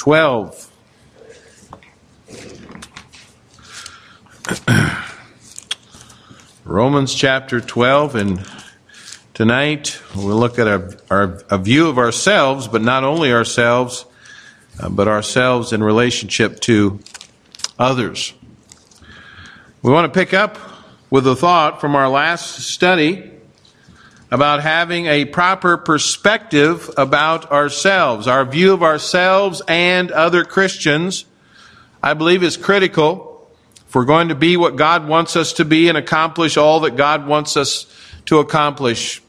12. Romans chapter 12, and tonight we'll look at a, our, a view of ourselves, but not only ourselves, uh, but ourselves in relationship to others. We want to pick up with a thought from our last study about having a proper perspective about ourselves. Our view of ourselves and other Christians, I believe, is critical if we're going to be what God wants us to be and accomplish all that God wants us to accomplish.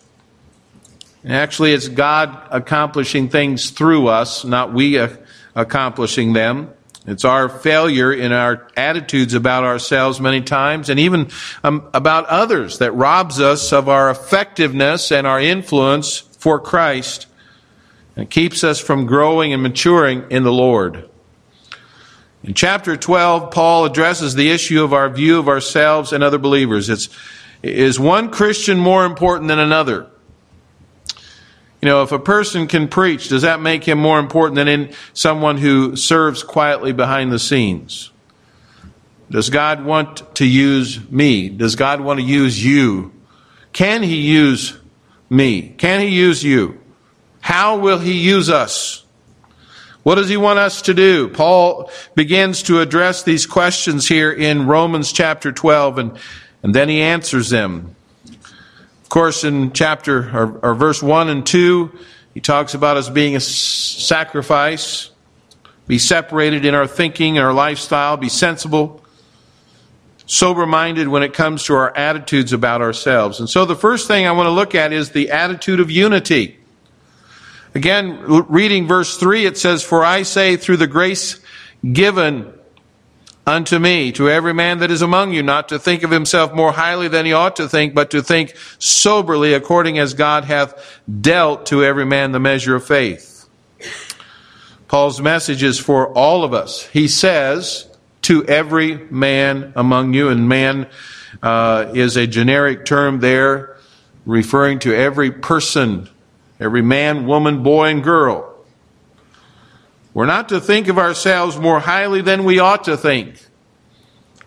And actually, it's God accomplishing things through us, not we uh, accomplishing them. It's our failure in our attitudes about ourselves many times and even um, about others that robs us of our effectiveness and our influence for Christ and keeps us from growing and maturing in the Lord. In chapter 12, Paul addresses the issue of our view of ourselves and other believers. It's, is one Christian more important than another? You know, if a person can preach, does that make him more important than in someone who serves quietly behind the scenes? Does God want to use me? Does God want to use you? Can he use me? Can he use you? How will he use us? What does he want us to do? Paul begins to address these questions here in Romans chapter 12, and, and then he answers them. Course, in chapter or, or verse 1 and 2, he talks about us being a sacrifice, be separated in our thinking and our lifestyle, be sensible, sober minded when it comes to our attitudes about ourselves. And so the first thing I want to look at is the attitude of unity. Again, reading verse 3, it says, For I say, through the grace given unto me, to every man that is among you, not to think of himself more highly than he ought to think, but to think soberly according as God hath dealt to every man the measure of faith. Paul's message is for all of us. He says, to every man among you, and man uh, is a generic term there referring to every person every man, woman, boy, and girl. We're not to think of ourselves more highly than we ought to think.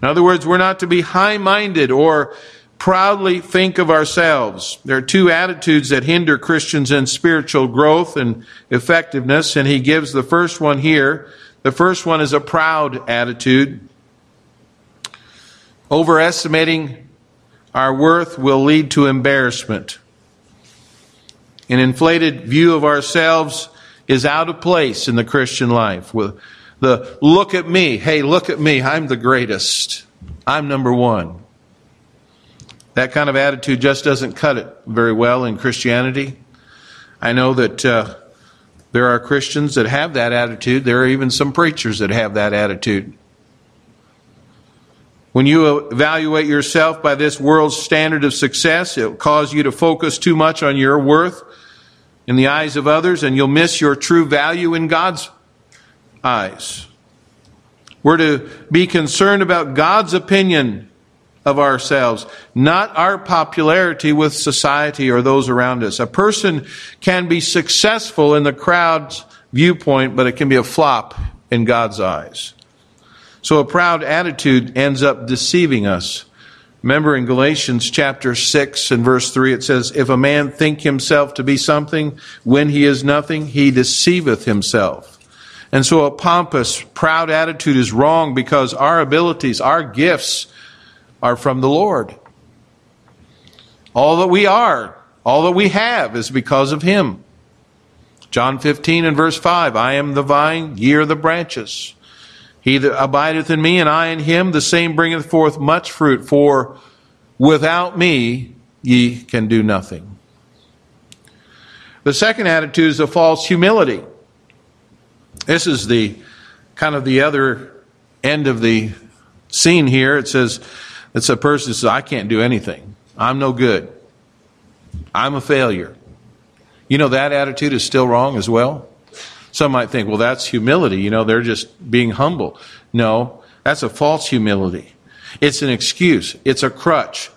In other words, we're not to be high minded or proudly think of ourselves. There are two attitudes that hinder Christians in spiritual growth and effectiveness, and he gives the first one here. The first one is a proud attitude. Overestimating our worth will lead to embarrassment. An inflated view of ourselves is out of place in the Christian life. With the look at me, hey, look at me, I'm the greatest, I'm number one. That kind of attitude just doesn't cut it very well in Christianity. I know that uh, there are Christians that have that attitude. There are even some preachers that have that attitude. When you evaluate yourself by this world's standard of success, it will cause you to focus too much on your worth in the eyes of others, and you'll miss your true value in God's eyes. We're to be concerned about God's opinion of ourselves, not our popularity with society or those around us. A person can be successful in the crowd's viewpoint, but it can be a flop in God's eyes. So a proud attitude ends up deceiving us. Remember in Galatians chapter 6 and verse 3, it says, If a man think himself to be something when he is nothing, he deceiveth himself. And so a pompous, proud attitude is wrong because our abilities, our gifts are from the Lord. All that we are, all that we have is because of him. John 15 and verse 5, I am the vine, ye are the branches. He that abideth in me and I in him, the same bringeth forth much fruit, for without me ye can do nothing. The second attitude is a false humility. This is the kind of the other end of the scene here. It says, it's a person says, I can't do anything. I'm no good. I'm a failure. You know, that attitude is still wrong as well. Some might think, well, that's humility. You know, they're just being humble. No, that's a false humility. It's an excuse. It's a crutch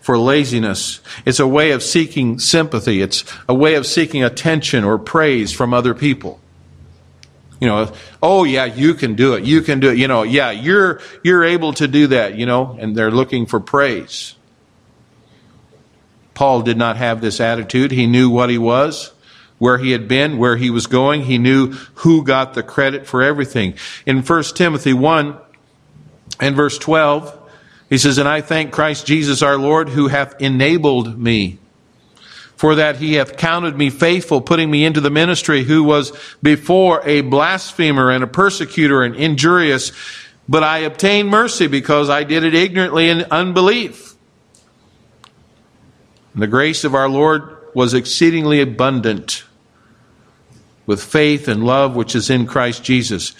for laziness. It's a way of seeking sympathy. It's a way of seeking attention or praise from other people. You know, oh yeah, you can do it. You can do it. You know, yeah, you're you're able to do that, you know, and they're looking for praise. Paul did not have this attitude. He knew what he was, where he had been, where he was going. He knew who got the credit for everything. In 1 Timothy 1 and verse 12, he says, And I thank Christ Jesus our Lord, who hath enabled me for that he hath counted me faithful, putting me into the ministry, who was before a blasphemer and a persecutor and injurious, but I obtained mercy because I did it ignorantly in unbelief. And the grace of our Lord was exceedingly abundant with faith and love which is in Christ Jesus.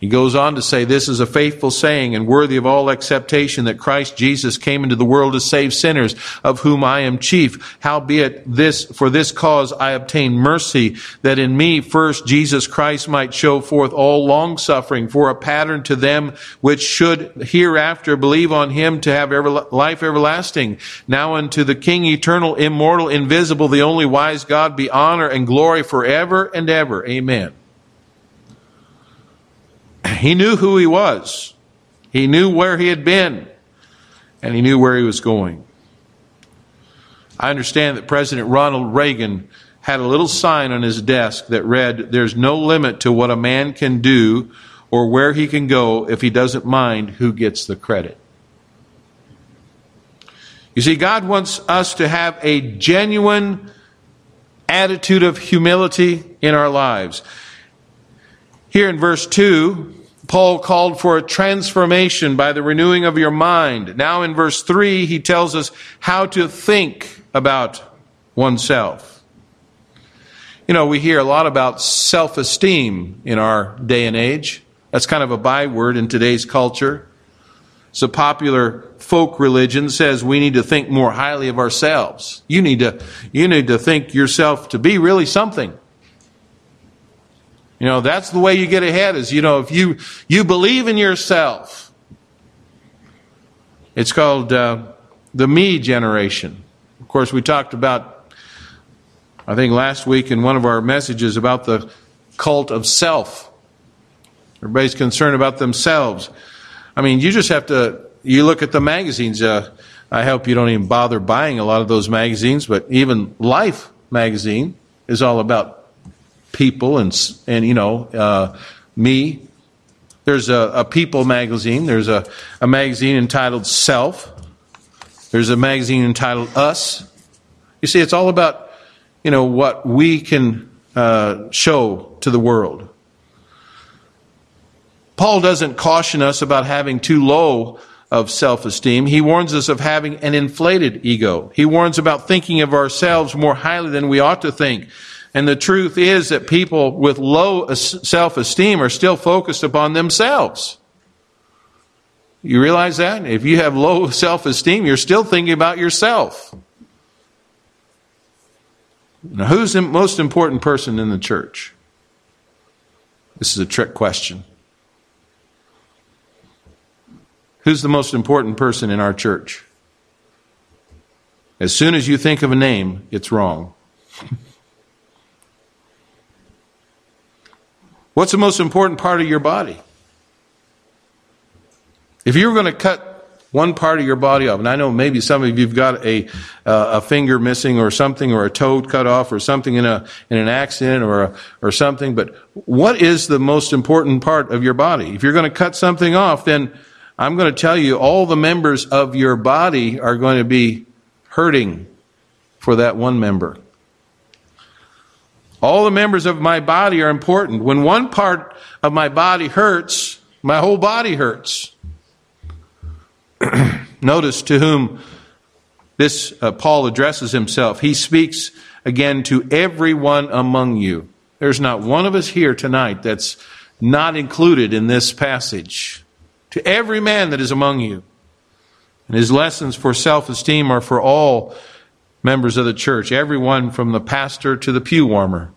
He goes on to say, This is a faithful saying and worthy of all acceptation that Christ Jesus came into the world to save sinners, of whom I am chief. Howbeit this, for this cause I obtain mercy, that in me first Jesus Christ might show forth all long suffering for a pattern to them which should hereafter believe on him to have life everlasting. Now unto the King eternal, immortal, invisible, the only wise God be honor and glory forever and ever. Amen. He knew who he was. He knew where he had been. And he knew where he was going. I understand that President Ronald Reagan had a little sign on his desk that read, There's no limit to what a man can do or where he can go if he doesn't mind who gets the credit. You see, God wants us to have a genuine attitude of humility in our lives. Here in verse 2, Paul called for a transformation by the renewing of your mind. Now in verse 3, he tells us how to think about oneself. You know, we hear a lot about self esteem in our day and age. That's kind of a byword in today's culture. So popular folk religion says we need to think more highly of ourselves. You need to, you need to think yourself to be really something. You know, that's the way you get ahead is, you know, if you, you believe in yourself. It's called uh, the me generation. Of course, we talked about, I think last week in one of our messages about the cult of self. Everybody's concerned about themselves. I mean, you just have to, you look at the magazines. Uh, I hope you don't even bother buying a lot of those magazines, but even Life magazine is all about people and and you know uh, me. There's a, a, People magazine. There's a, a magazine entitled Self. There's a magazine entitled Us. You see, it's all about you know what we can uh, show to the world. Paul doesn't caution us about having too low of self esteem. He warns us of having an inflated ego. He warns about thinking of ourselves more highly than we ought to think. And the truth is that people with low self esteem are still focused upon themselves. You realize that? If you have low self esteem, you're still thinking about yourself. Now, who's the most important person in the church? This is a trick question. Who's the most important person in our church? As soon as you think of a name, it's wrong. What's the most important part of your body? If you were going to cut one part of your body off, and I know maybe some of you've got a uh, a finger missing or something, or a toe cut off, or something in a in an accident or a, or something. But what is the most important part of your body? If you're going to cut something off, then I'm going to tell you all the members of your body are going to be hurting for that one member. All the members of my body are important. When one part of my body hurts, my whole body hurts. Notice to whom this uh, Paul addresses himself. He speaks again to everyone among you. There's not one of us here tonight that's not included in this passage. To every man that is among you. And his lessons for self esteem are for all members of the church, everyone from the pastor to the pew warmer.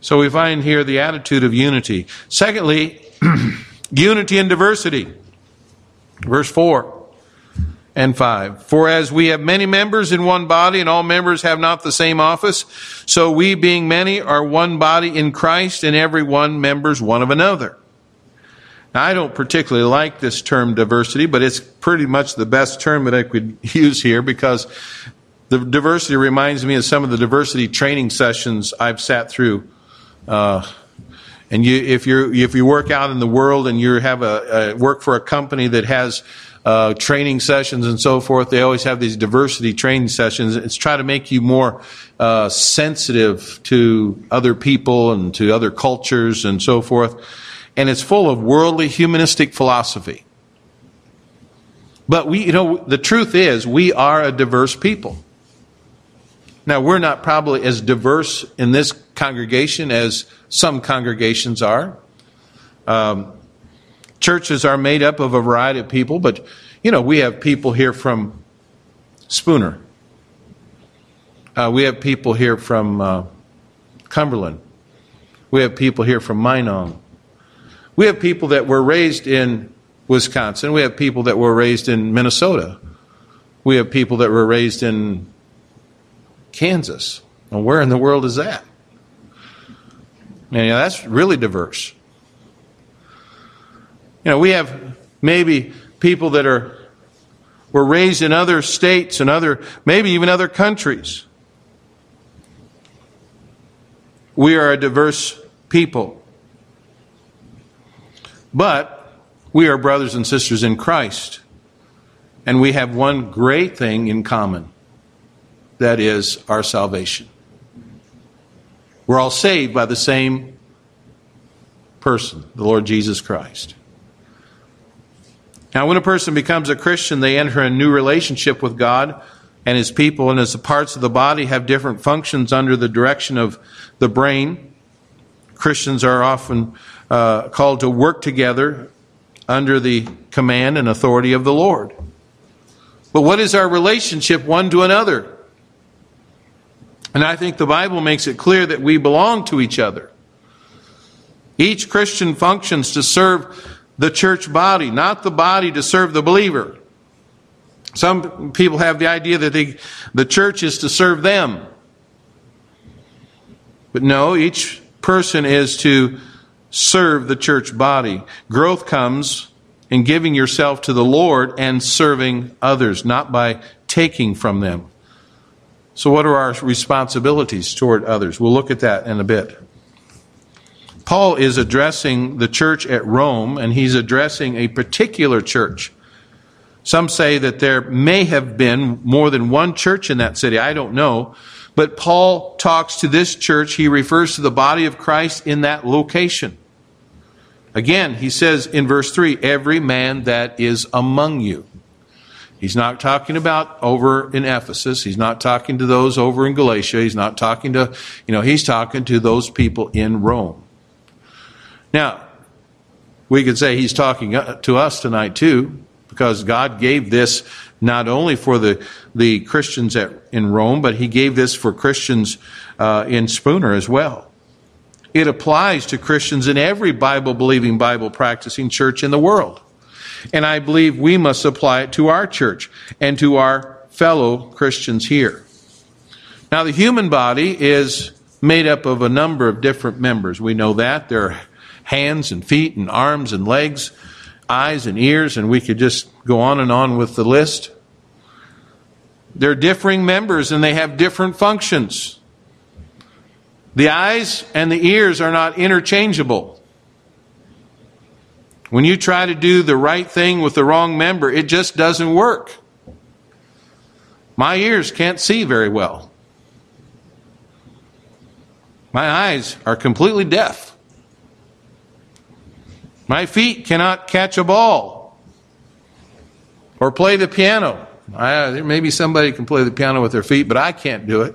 So we find here the attitude of unity. Secondly, unity and diversity. Verse 4 and 5. For as we have many members in one body, and all members have not the same office, so we, being many, are one body in Christ, and every one members one of another. Now, I don't particularly like this term diversity, but it's pretty much the best term that I could use here because the diversity reminds me of some of the diversity training sessions I've sat through. Uh, and you, if you if you work out in the world and you have a, a work for a company that has uh, training sessions and so forth. They always have these diversity training sessions. It's try to make you more uh, sensitive to other people and to other cultures and so forth. And it's full of worldly humanistic philosophy. But we, you know, the truth is we are a diverse people. Now, we're not probably as diverse in this congregation as some congregations are. Um, churches are made up of a variety of people, but you know, we have people here from Spooner. Uh, we have people here from uh, Cumberland. We have people here from Minong. We have people that were raised in Wisconsin. We have people that were raised in Minnesota. We have people that were raised in Kansas. Well, where in the world is that? And, you know, that's really diverse. You know, we have maybe people that are were raised in other states and other maybe even other countries. We are a diverse people. But we are brothers and sisters in Christ. And we have one great thing in common. That is our salvation. We're all saved by the same person, the Lord Jesus Christ. Now, when a person becomes a Christian, they enter a new relationship with God and His people, and as the parts of the body have different functions under the direction of the brain, Christians are often uh, called to work together under the command and authority of the Lord. But what is our relationship one to another? And I think the Bible makes it clear that we belong to each other. Each Christian functions to serve the church body, not the body to serve the believer. Some people have the idea that they, the church is to serve them. But no, each person is to serve the church body. Growth comes in giving yourself to the Lord and serving others, not by taking from them. So, what are our responsibilities toward others? We'll look at that in a bit. Paul is addressing the church at Rome, and he's addressing a particular church. Some say that there may have been more than one church in that city. I don't know. But Paul talks to this church. He refers to the body of Christ in that location. Again, he says in verse 3 every man that is among you. He's not talking about over in Ephesus. He's not talking to those over in Galatia. He's not talking to, you know, he's talking to those people in Rome. Now, we could say he's talking uh, to us tonight too, because God gave this not only for the, the Christians at, in Rome, but he gave this for Christians uh, in Spooner as well. It applies to Christians in every Bible believing, Bible practicing church in the world. And I believe we must apply it to our church and to our fellow Christians here. Now, the human body is made up of a number of different members. We know that. There are hands and feet and arms and legs, eyes and ears, and we could just go on and on with the list. They're differing members and they have different functions. The eyes and the ears are not interchangeable. When you try to do the right thing with the wrong member, it just doesn't work. My ears can't see very well. My eyes are completely deaf. My feet cannot catch a ball or play the piano. I, maybe somebody can play the piano with their feet, but I can't do it.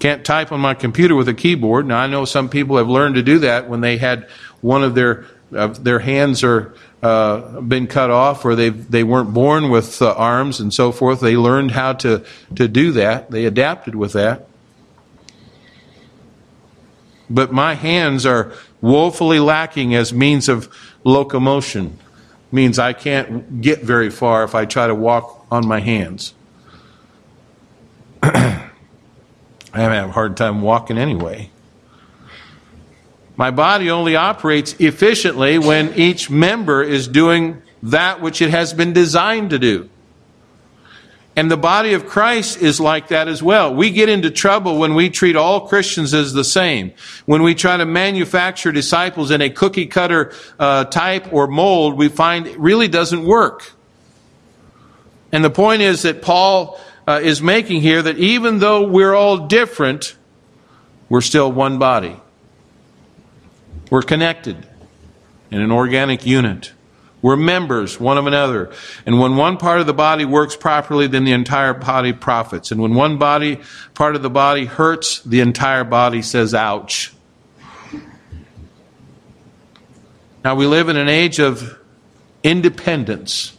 Can't type on my computer with a keyboard. Now I know some people have learned to do that when they had one of their uh, their hands are uh, been cut off or they they weren't born with uh, arms and so forth. They learned how to to do that. They adapted with that but my hands are woefully lacking as means of locomotion. means I can't get very far if I try to walk on my hands. I have a hard time walking anyway. My body only operates efficiently when each member is doing that which it has been designed to do. And the body of Christ is like that as well. We get into trouble when we treat all Christians as the same. When we try to manufacture disciples in a cookie cutter uh, type or mold, we find it really doesn't work. And the point is that Paul uh, is making here that even though we're all different, we're still one body. We're connected in an organic unit. We're members one of another. And when one part of the body works properly, then the entire body profits. And when one body, part of the body hurts, the entire body says, ouch. Now we live in an age of independence.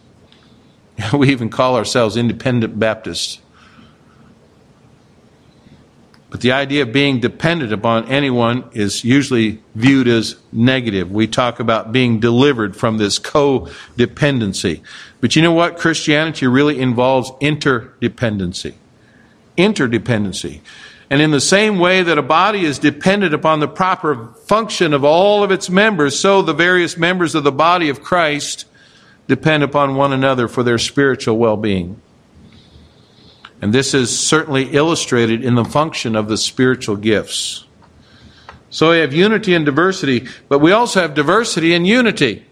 We even call ourselves independent Baptists. But the idea of being dependent upon anyone is usually viewed as negative. We talk about being delivered from this codependency. But you know what? Christianity really involves interdependency. Interdependency. And in the same way that a body is dependent upon the proper function of all of its members, so the various members of the body of Christ depend upon one another for their spiritual well being. And this is certainly illustrated in the function of the spiritual gifts. So we have unity and diversity, but we also have diversity and unity.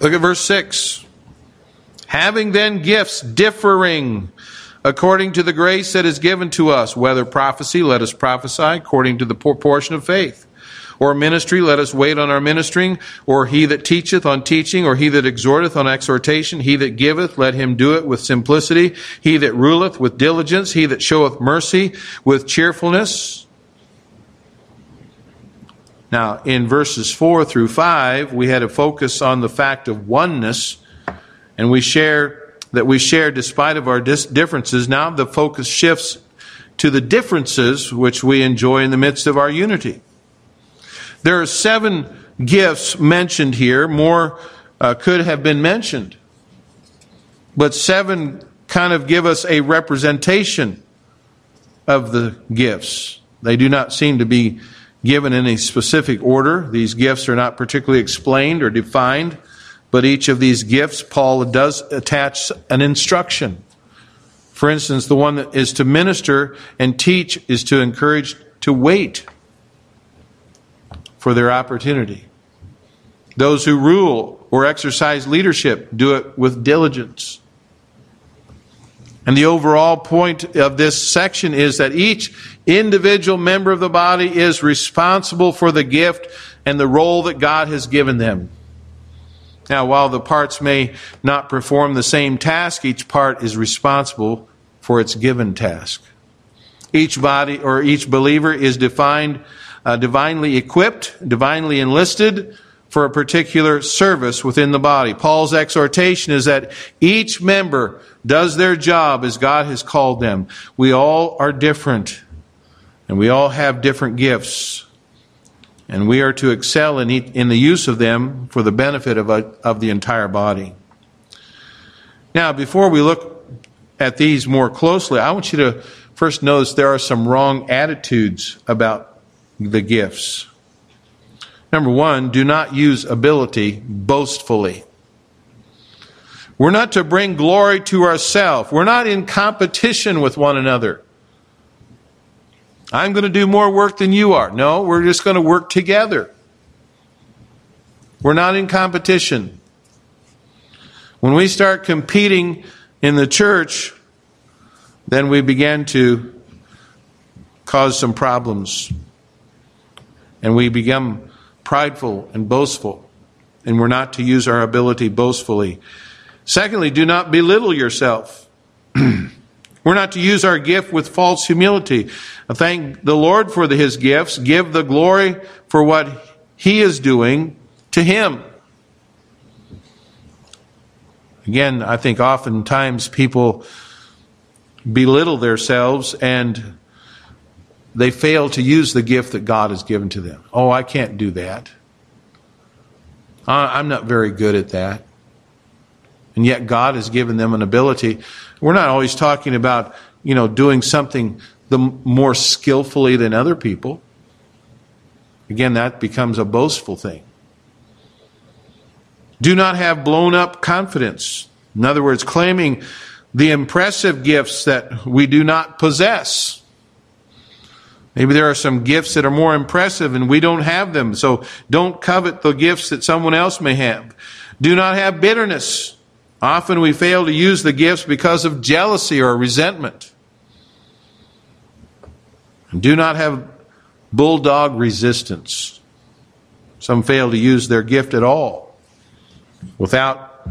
Look at verse 6. Having then gifts differing according to the grace that is given to us, whether prophecy, let us prophesy according to the proportion of faith or ministry, let us wait on our ministering, or he that teacheth on teaching, or he that exhorteth on exhortation, he that giveth, let him do it with simplicity, he that ruleth with diligence, he that showeth mercy with cheerfulness. Now, in verses 4 through 5, we had a focus on the fact of oneness, and we share that we share despite of our dis- differences. Now the focus shifts to the differences which we enjoy in the midst of our unity. There are seven gifts mentioned here. More uh, could have been mentioned. But seven kind of give us a representation of the gifts. They do not seem to be given in a specific order. These gifts are not particularly explained or defined, but each of these gifts, Paul does attach an instruction. For instance, the one that is to minister and teach is to encourage to wait for their opportunity. Those who rule or exercise leadership do it with diligence. And the overall point of this section is that each individual member of the body is responsible for the gift and the role that God has given them. Now, while the parts may not perform the same task, each part is responsible for its given task. Each body or each believer is defined uh, divinely equipped, divinely enlisted for a particular service within the body. Paul's exhortation is that each member does their job as God has called them. We all are different, and we all have different gifts. And we are to excel in, in the use of them for the benefit of, a, of the entire body. Now, before we look at these more closely, I want you to first notice there are some wrong attitudes about the gifts. Number one, do not use ability boastfully. We're not to bring glory to ourselves. We're not in competition with one another. I'm going to do more work than you are. No, we're just going to work together. We're not in competition. When we start competing in the church, then we begin to cause some problems and we become prideful and boastful, and we're not to use our ability boastfully. Secondly, do not belittle yourself. we're not to use our gift with false humility. Thank the Lord for the, his gifts. Give the glory for what he is doing to him. Again, I think oftentimes people belittle themselves and they fail to use the gift that God has given to them. Oh, I can't do that. I'm not very good at that. And yet God has given them an ability. We're not always talking about, you know, doing something the more skillfully than other people. Again, that becomes a boastful thing. Do not have blown up confidence. In other words, claiming the impressive gifts that we do not possess. Maybe there are some gifts that are more impressive and we don't have them. So don't covet the gifts that someone else may have. Do not have bitterness. Often we fail to use the gifts because of jealousy or resentment. And do not have bulldog resistance. Some fail to use their gift at all without,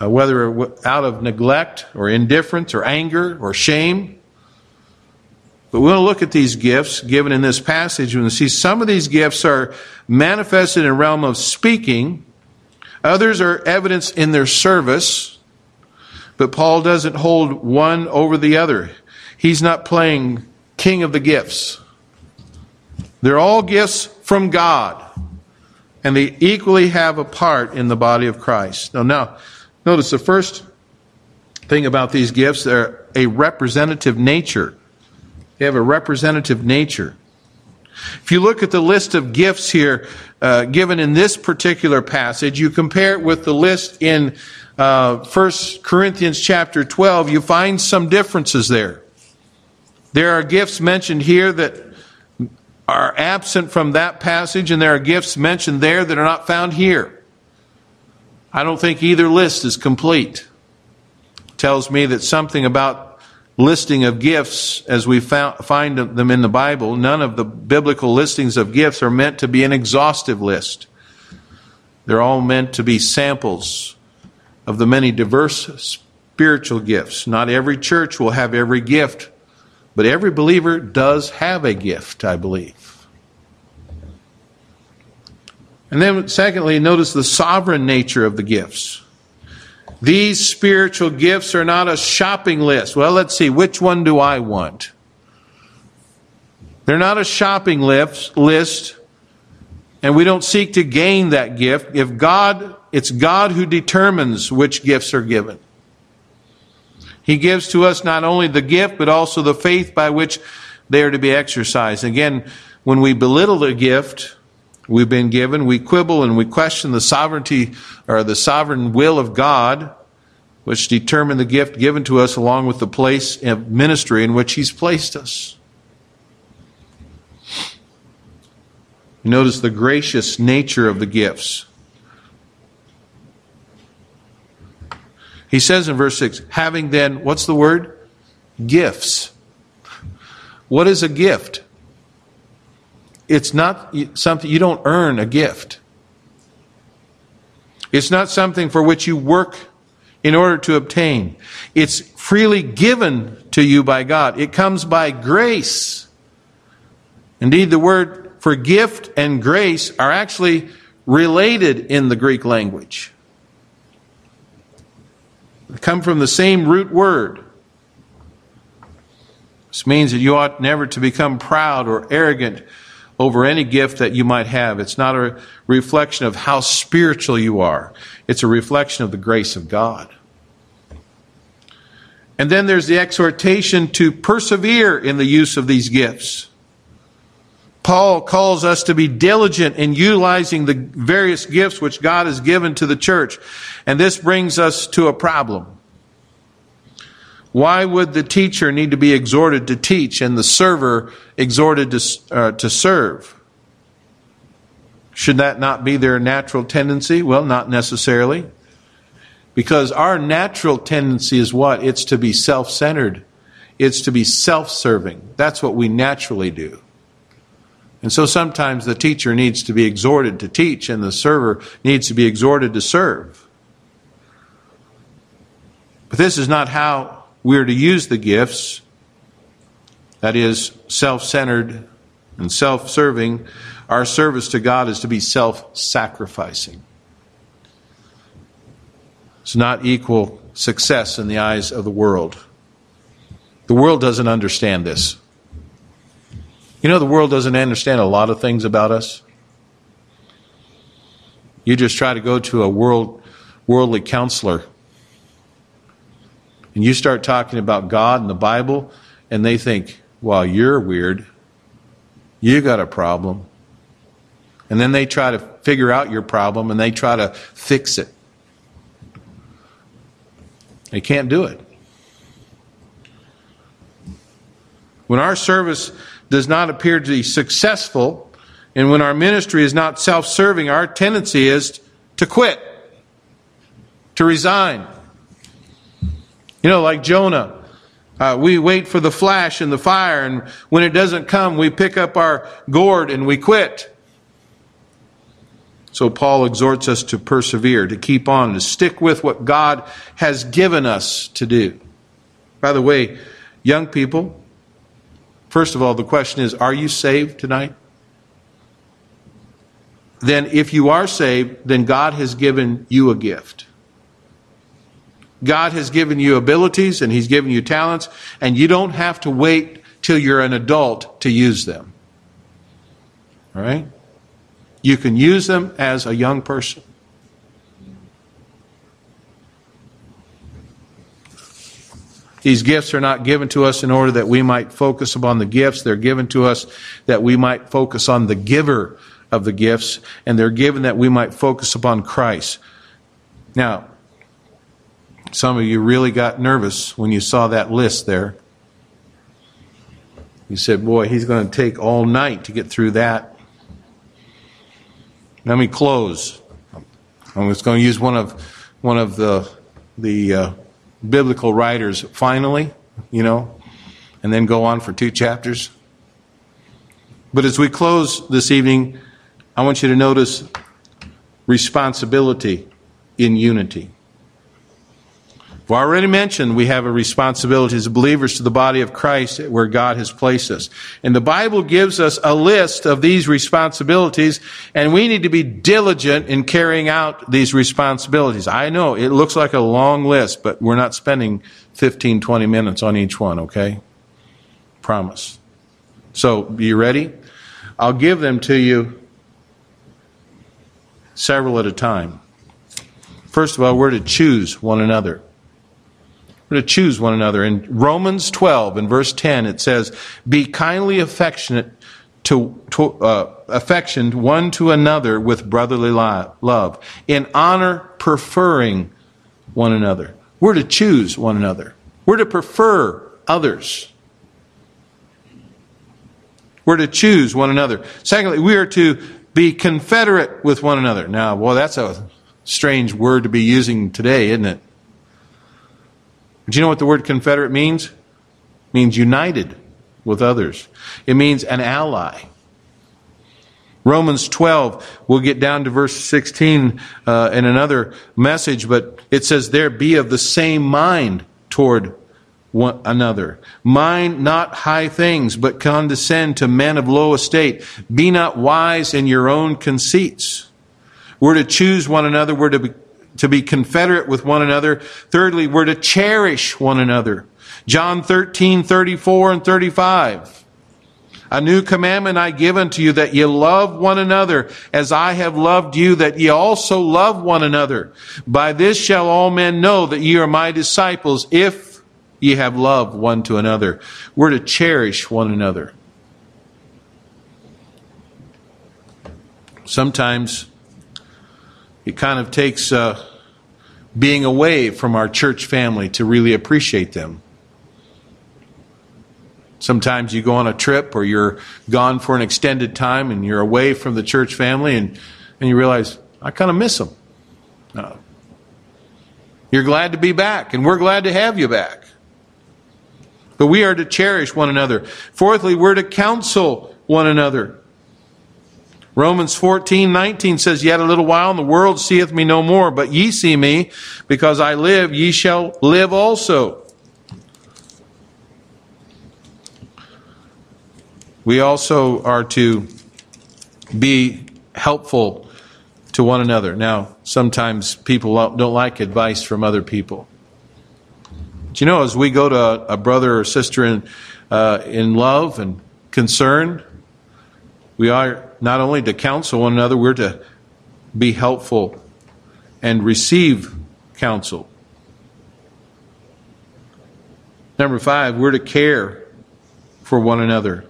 uh, whether out of neglect or indifference or anger or shame. But we want to look at these gifts given in this passage and see some of these gifts are manifested in the realm of speaking, others are evidence in their service, but Paul doesn't hold one over the other. He's not playing king of the gifts. They're all gifts from God, and they equally have a part in the body of Christ. Now, now notice the first thing about these gifts, they're a representative nature. They have a representative nature. If you look at the list of gifts here uh, given in this particular passage, you compare it with the list in uh, 1 Corinthians chapter 12, you find some differences there. There are gifts mentioned here that are absent from that passage, and there are gifts mentioned there that are not found here. I don't think either list is complete. It tells me that something about listing of gifts as we find them in the Bible, none of the biblical listings of gifts are meant to be an exhaustive list. They're all meant to be samples of the many diverse spiritual gifts. Not every church will have every gift, but every believer does have a gift, I believe. And then, secondly, notice the sovereign nature of the gifts. These spiritual gifts are not a shopping list. Well, let's see, which one do I want? They're not a shopping list, and we don't seek to gain that gift. If God, it's God who determines which gifts are given. He gives to us not only the gift, but also the faith by which they are to be exercised. Again, when we belittle the gift, we've been given. We quibble and we question the sovereignty or the sovereign will of God, which determine the gift given to us along with the place of ministry in which He's placed us. Notice the gracious nature of the gifts. He says in verse 6, having then, what's the word? Gifts. What is a gift? It's not something, you don't earn a gift. It's not something for which you work in order to obtain. It's freely given to you by God. It comes by grace. Indeed, the word for gift and grace are actually related in the Greek language. They come from the same root word. This means that you ought never to become proud or arrogant over any gift that you might have. It's not a reflection of how spiritual you are, it's a reflection of the grace of God. And then there's the exhortation to persevere in the use of these gifts. Paul calls us to be diligent in utilizing the various gifts which God has given to the church. And this brings us to a problem. Why would the teacher need to be exhorted to teach and the server exhorted to, uh, to serve? Should that not be their natural tendency? Well, not necessarily. Because our natural tendency is what? It's to be self centered, it's to be self serving. That's what we naturally do. And so sometimes the teacher needs to be exhorted to teach, and the server needs to be exhorted to serve. But this is not how we're to use the gifts, that is, self centered and self serving. Our service to God is to be self sacrificing. It's not equal success in the eyes of the world. The world doesn't understand this. You know, the world doesn't understand a lot of things about us. You just try to go to a world, worldly counselor and you start talking about God and the Bible, and they think, well, you're weird. You got a problem. And then they try to figure out your problem and they try to fix it. They can't do it. When our service does not appear to be successful, and when our ministry is not self serving, our tendency is to quit, to resign. You know, like Jonah. Uh, we wait for the flash and the fire, and when it doesn't come, we pick up our gourd and we quit. So Paul exhorts us to persevere, to keep on, to stick with what God has given us to do. By the way, young people, first of all, the question is are you saved tonight? Then, if you are saved, then God has given you a gift. God has given you abilities and He's given you talents, and you don't have to wait till you're an adult to use them. All right? You can use them as a young person. These gifts are not given to us in order that we might focus upon the gifts. They're given to us that we might focus on the giver of the gifts, and they're given that we might focus upon Christ. Now, some of you really got nervous when you saw that list there. You said, Boy, he's going to take all night to get through that. Let me close. I'm just going to use one of one of the the uh, biblical writers finally, you know, and then go on for two chapters. But as we close this evening, I want you to notice responsibility in unity. I've already mentioned we have a responsibility as believers to the body of Christ where God has placed us. And the Bible gives us a list of these responsibilities, and we need to be diligent in carrying out these responsibilities. I know it looks like a long list, but we're not spending 15, 20 minutes on each one, okay? Promise. So, you ready? I'll give them to you several at a time. First of all, we're to choose one another. We're to choose one another. In Romans 12, in verse 10, it says, Be kindly affectionate to, to uh, affectioned one to another with brotherly love, in honor preferring one another. We're to choose one another. We're to prefer others. We're to choose one another. Secondly, we are to be confederate with one another. Now, well, that's a strange word to be using today, isn't it? Do you know what the word confederate means? It means united with others. It means an ally. Romans 12, we'll get down to verse 16 uh, in another message, but it says, There be of the same mind toward one another. Mind not high things, but condescend to men of low estate. Be not wise in your own conceits. We're to choose one another. We're to be to be confederate with one another. Thirdly, we're to cherish one another. John 13, 34 and 35. A new commandment I give unto you that ye love one another as I have loved you, that ye also love one another. By this shall all men know that ye are my disciples if ye have love one to another. We're to cherish one another. Sometimes it kind of takes uh, being away from our church family to really appreciate them. Sometimes you go on a trip or you're gone for an extended time and you're away from the church family and, and you realize, I kind of miss them. You're glad to be back, and we're glad to have you back. But we are to cherish one another. Fourthly, we're to counsel one another. Romans 14, 19 says, Yet a little while, and the world seeth me no more, but ye see me, because I live, ye shall live also. We also are to be helpful to one another. Now, sometimes people don't like advice from other people. But you know, as we go to a brother or sister in, uh, in love and concern, we are not only to counsel one another, we're to be helpful and receive counsel. Number five, we're to care for one another.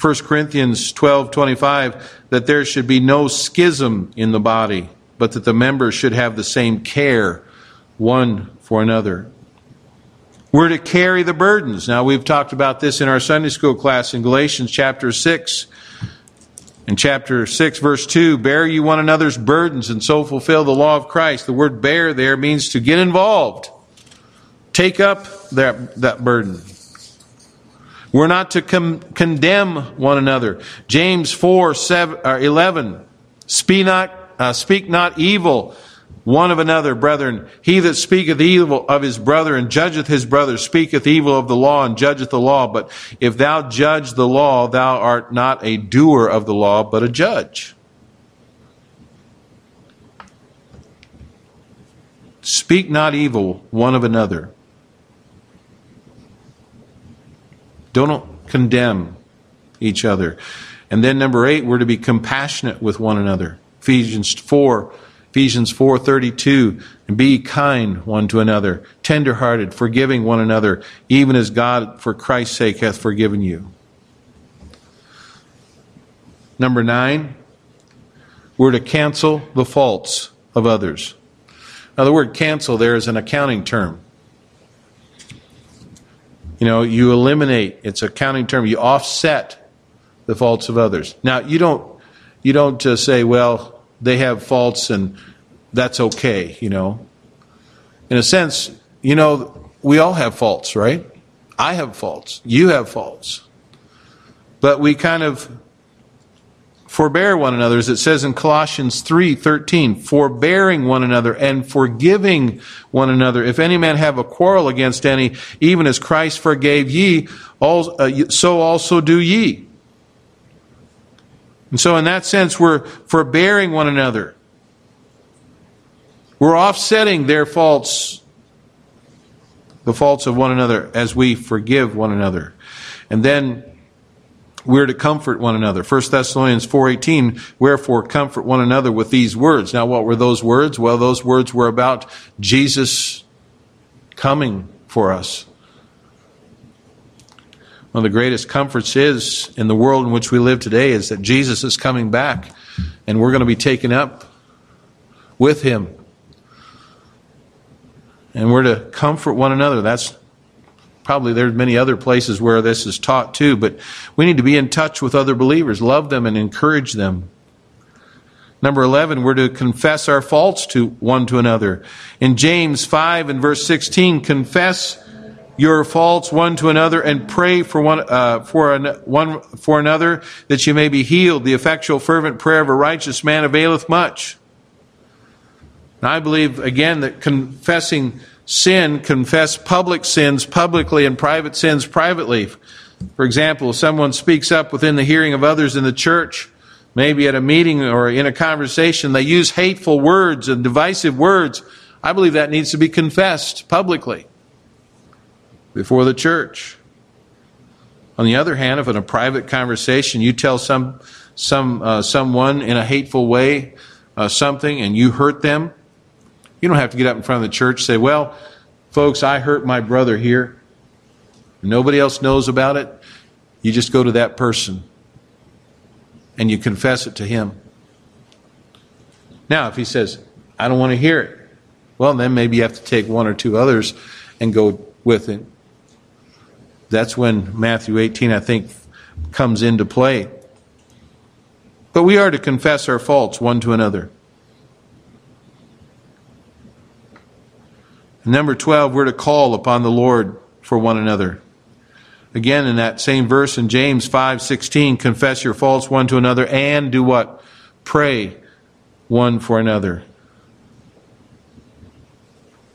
1 Corinthians 12 25, that there should be no schism in the body, but that the members should have the same care one for another. We're to carry the burdens. Now, we've talked about this in our Sunday school class in Galatians chapter 6. In chapter 6, verse 2, bear you one another's burdens and so fulfill the law of Christ. The word bear there means to get involved, take up that, that burden. We're not to com- condemn one another. James 4 7, or 11, speak not, uh, speak not evil one of another, brethren. He that speaketh evil of his brother and judgeth his brother speaketh evil of the law and judgeth the law. But if thou judge the law, thou art not a doer of the law, but a judge. Speak not evil one of another. Don't condemn each other. And then number eight, we're to be compassionate with one another. Ephesians 4 Ephesians 4:32 and be kind one to another tenderhearted forgiving one another even as God for Christ's sake hath forgiven you. Number 9 we're to cancel the faults of others. Now the word cancel there is an accounting term. You know, you eliminate, it's a accounting term, you offset the faults of others. Now you don't you don't just say, well, they have faults and that's okay, you know. In a sense, you know, we all have faults, right? I have faults. You have faults. But we kind of forbear one another, as it says in Colossians 3 13, forbearing one another and forgiving one another. If any man have a quarrel against any, even as Christ forgave ye, uh, so also do ye. And so, in that sense, we're forbearing one another. We're offsetting their faults, the faults of one another, as we forgive one another. And then we're to comfort one another. 1 Thessalonians 4:18, wherefore comfort one another with these words. Now what were those words? Well, those words were about Jesus coming for us. One of the greatest comforts is in the world in which we live today is that Jesus is coming back and we're going to be taken up with him. And we're to comfort one another. That's probably there's many other places where this is taught too, but we need to be in touch with other believers, love them and encourage them. Number 11, we're to confess our faults to one to another. In James 5 and verse 16, confess your faults one to another and pray for one, uh, for an, one for another that you may be healed. The effectual fervent prayer of a righteous man availeth much. I believe again that confessing sin, confess public sins publicly and private sins privately. For example, if someone speaks up within the hearing of others in the church, maybe at a meeting or in a conversation, they use hateful words and divisive words. I believe that needs to be confessed publicly before the church. On the other hand, if in a private conversation you tell some, some, uh, someone in a hateful way uh, something and you hurt them, you don't have to get up in front of the church and say, Well, folks, I hurt my brother here. Nobody else knows about it. You just go to that person and you confess it to him. Now, if he says, I don't want to hear it, well, then maybe you have to take one or two others and go with it. That's when Matthew 18, I think, comes into play. But we are to confess our faults one to another. Number 12, we're to call upon the Lord for one another. Again, in that same verse in James 5:16, confess your faults one to another and do what? Pray one for another.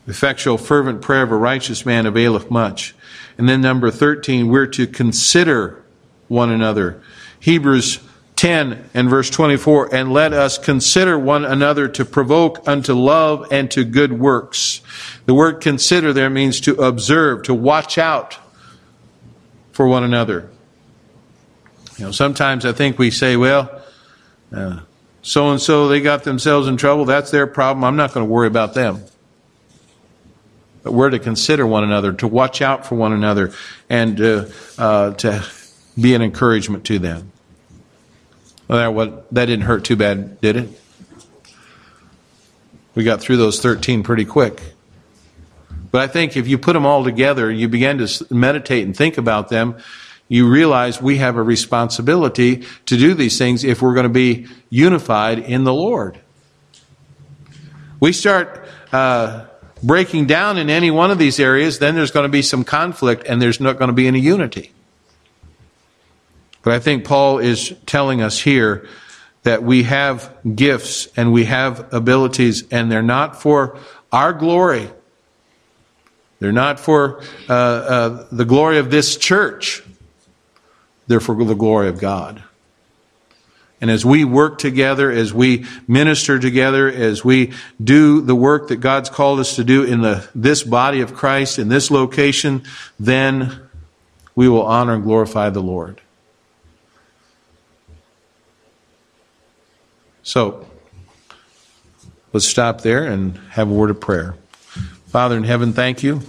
Effectual, fervent prayer of a righteous man availeth much. And then number 13, we're to consider one another. Hebrews 10 and verse 24, and let us consider one another to provoke unto love and to good works. The word consider there means to observe, to watch out for one another. You know, sometimes I think we say, well, so and so, they got themselves in trouble. That's their problem. I'm not going to worry about them. We're to consider one another, to watch out for one another, and uh, uh, to be an encouragement to them. Well, that, what, that didn't hurt too bad, did it? We got through those 13 pretty quick. But I think if you put them all together, you begin to meditate and think about them, you realize we have a responsibility to do these things if we're going to be unified in the Lord. We start uh, breaking down in any one of these areas, then there's going to be some conflict and there's not going to be any unity. But I think Paul is telling us here that we have gifts and we have abilities, and they're not for our glory. They're not for uh, uh, the glory of this church. They're for the glory of God. And as we work together, as we minister together, as we do the work that God's called us to do in the, this body of Christ, in this location, then we will honor and glorify the Lord. So, let's stop there and have a word of prayer. Father in heaven, thank you